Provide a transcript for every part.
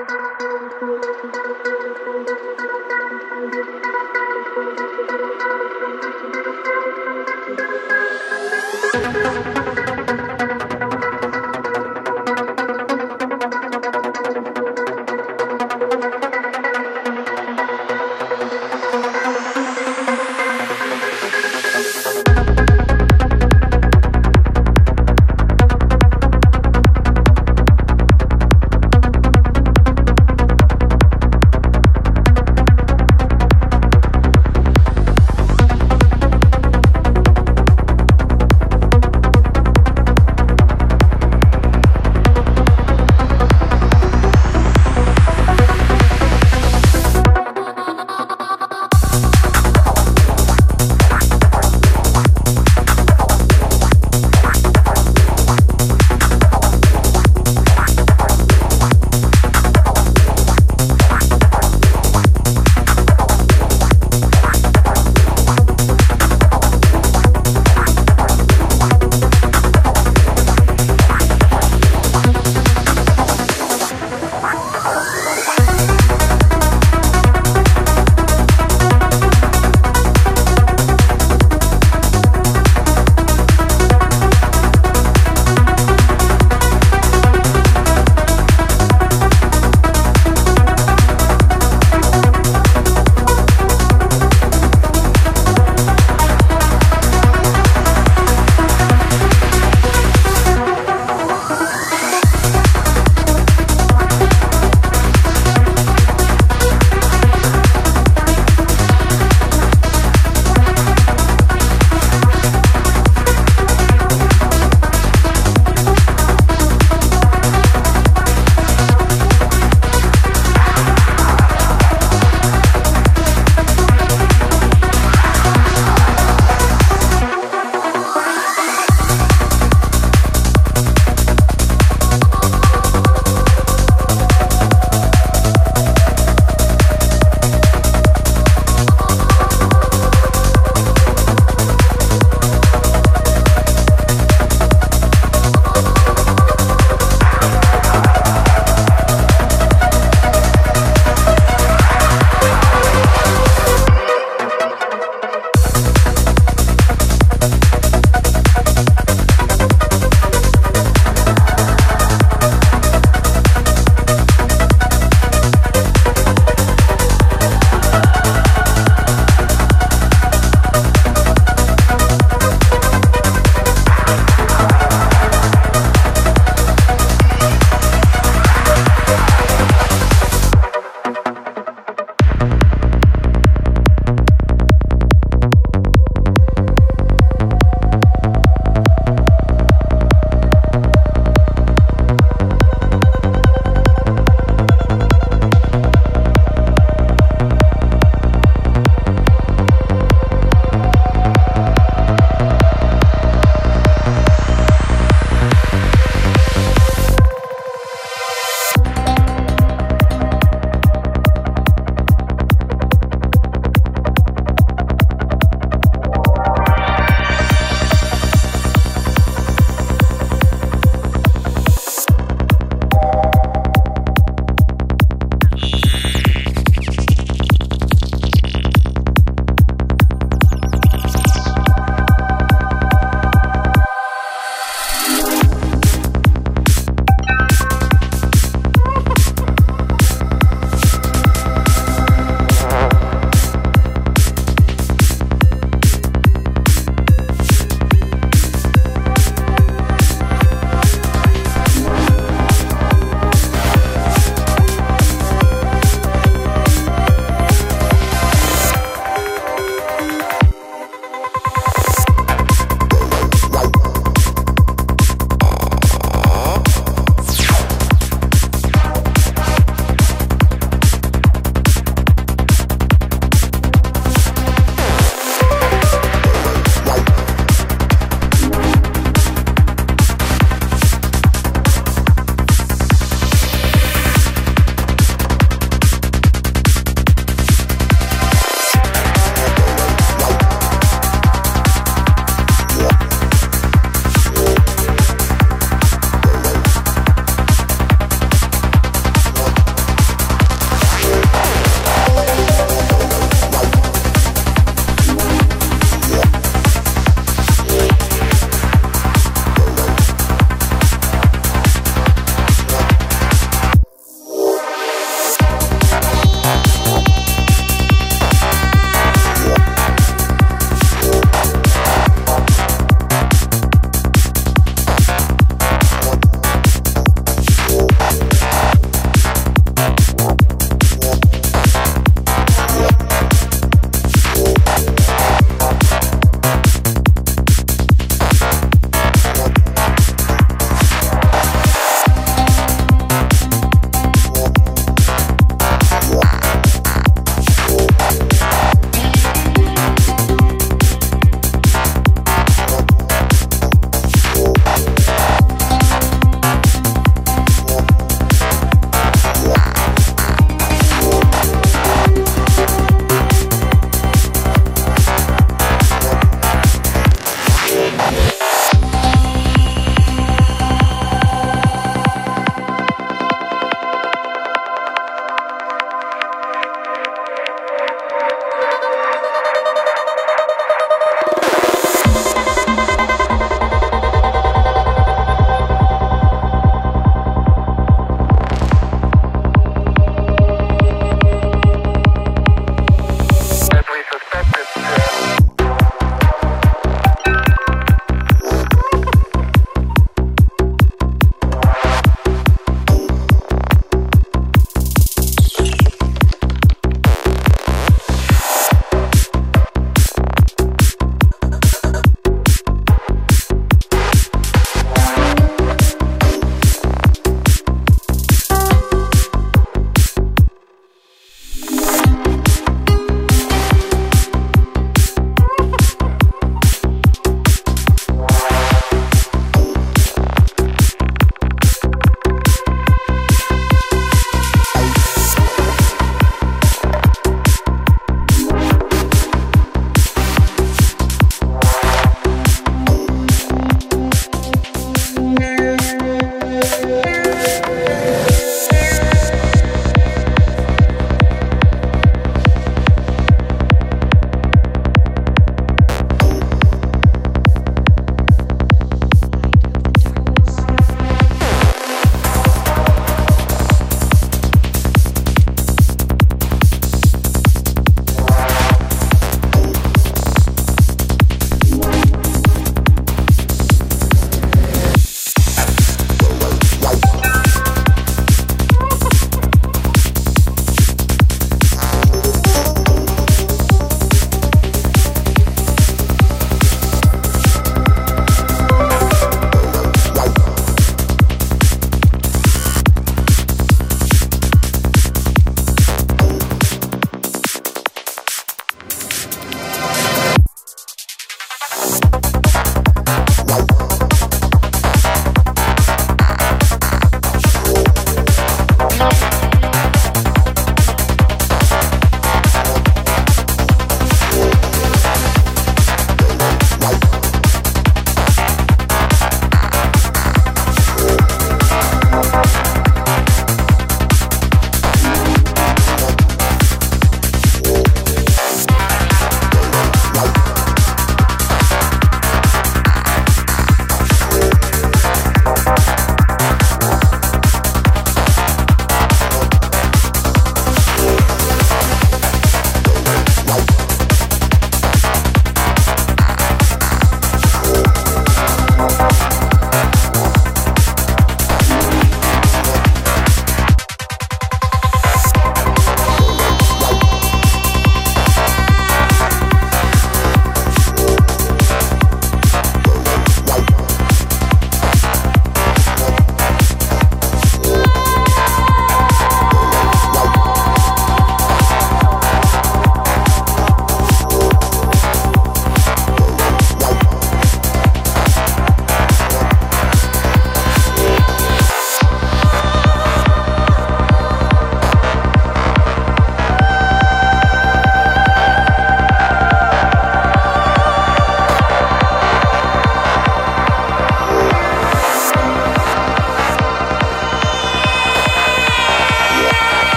よろしくお願いします。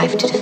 He gave his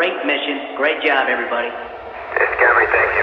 great mission. Great job, everybody. Discovery, thank you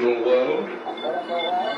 João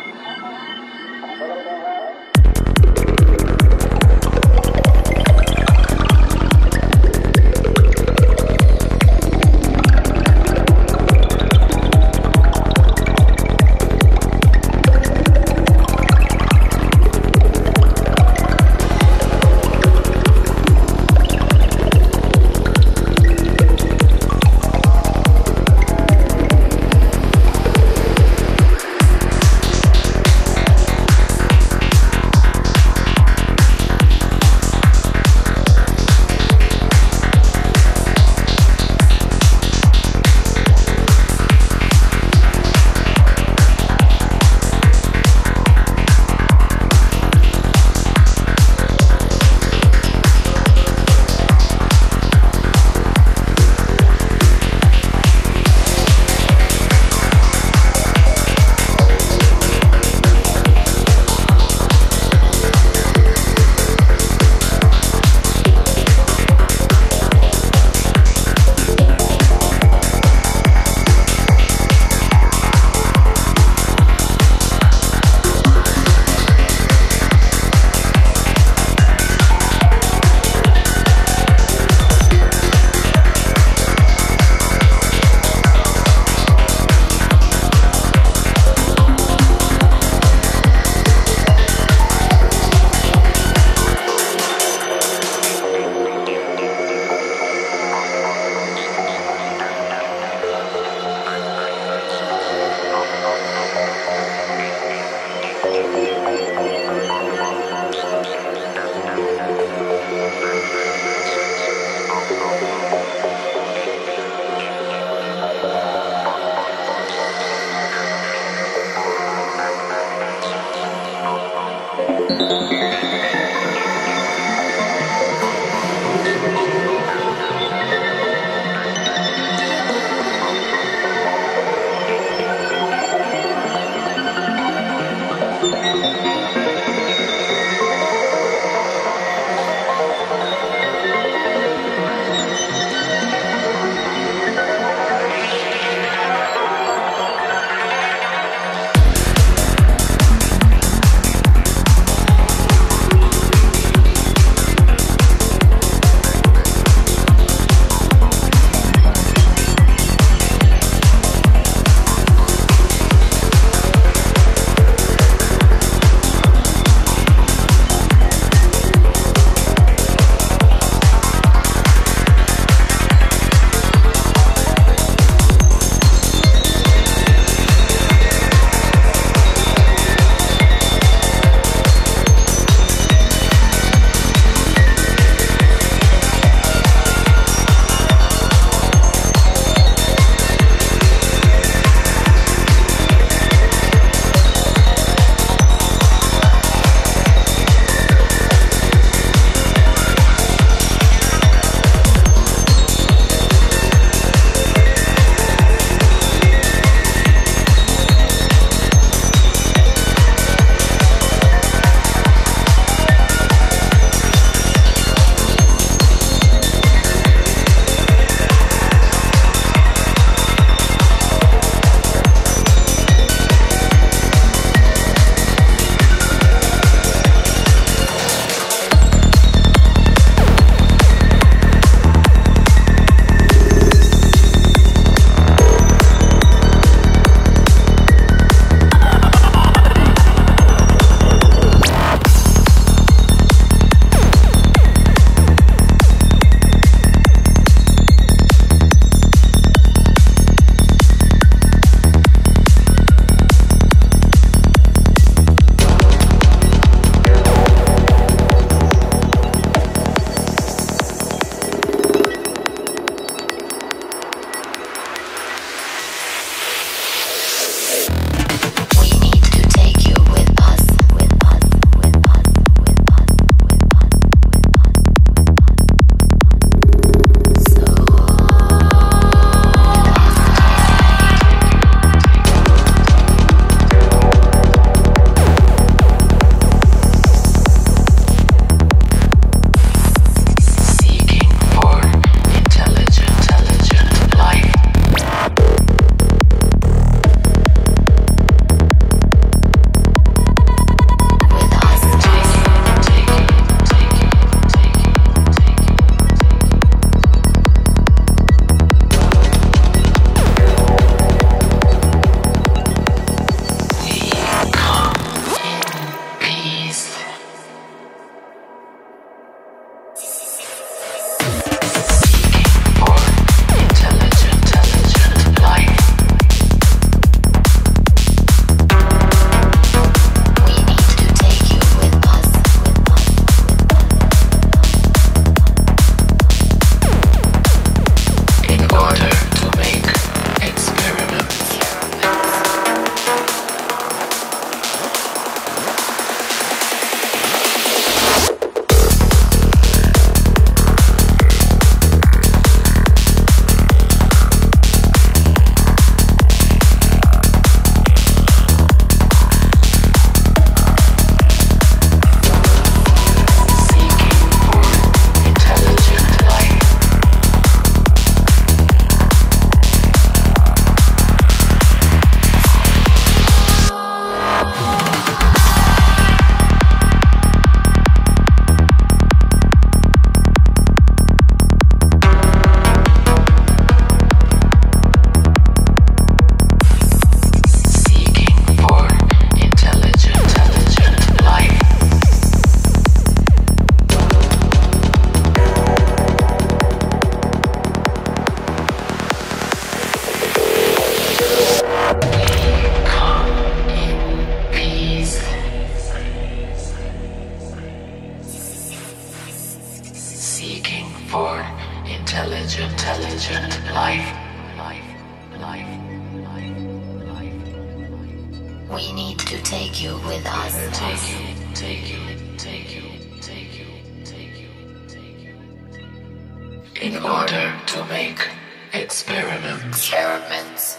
experiments. Experiments.